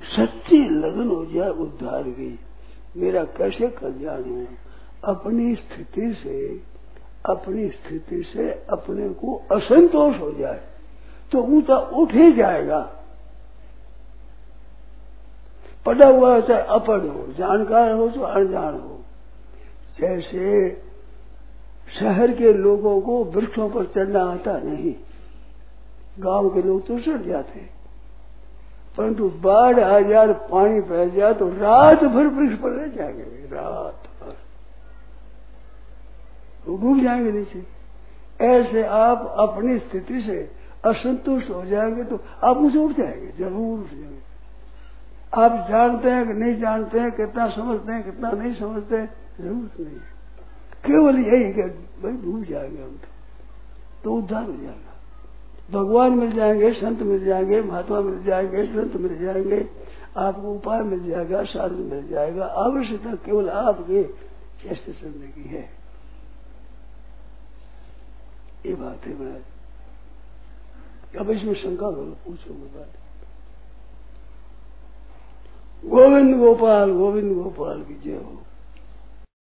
सच्ची लगन हो जाए, उद्धार की। मेरा कैसे कल्याण हो? अपनी स्थिति से, अपनी स्थिति से अपने को असंतोष हो जाए तो ऊँचा उठ ही जाएगा। पड़ा हुआ चाहे अपढ़ हो, जानकार हो तो अनजान हो। जैसे शहर के लोगों को वृक्षों पर चढ़ना आता नहीं, गाँव के लोग तो चढ़ जाते परंतु बाढ़ आ जाए पानी बह जाए तो रात भर वृक्ष पर रह जाएँगे। रात भर। डूब जाएँगे नीचे। ऐसे आप अपनी स्थिति से असंतुष्ट हो जाएँगे तो आप मुझे उठ जाएँगे ज़रूर उठ जाएँगे। आप जानते हैं कि नहीं जानते हैं कितना समझते हैं कितना नहीं समझते ज़रूरत नहीं है। केवल यही कि भाई डूब जाएँगे हम तो, तो उद्धार हो जाएगा। भगवान मिल जाएँगे, संत मिल जाएँगे, महात्मा मिल जाएँगे, संत मिल जाएँगे, आपको उपाय मिल जाएगा, साधन मिल जाएगा। आवश्यकता केवल आपके चेष्ट चलने की है। ये बात है महाराज। अब इसमें शंका करो, पूछो बात। गोविंद गोपाल गोविंद गोपाल की जय हो।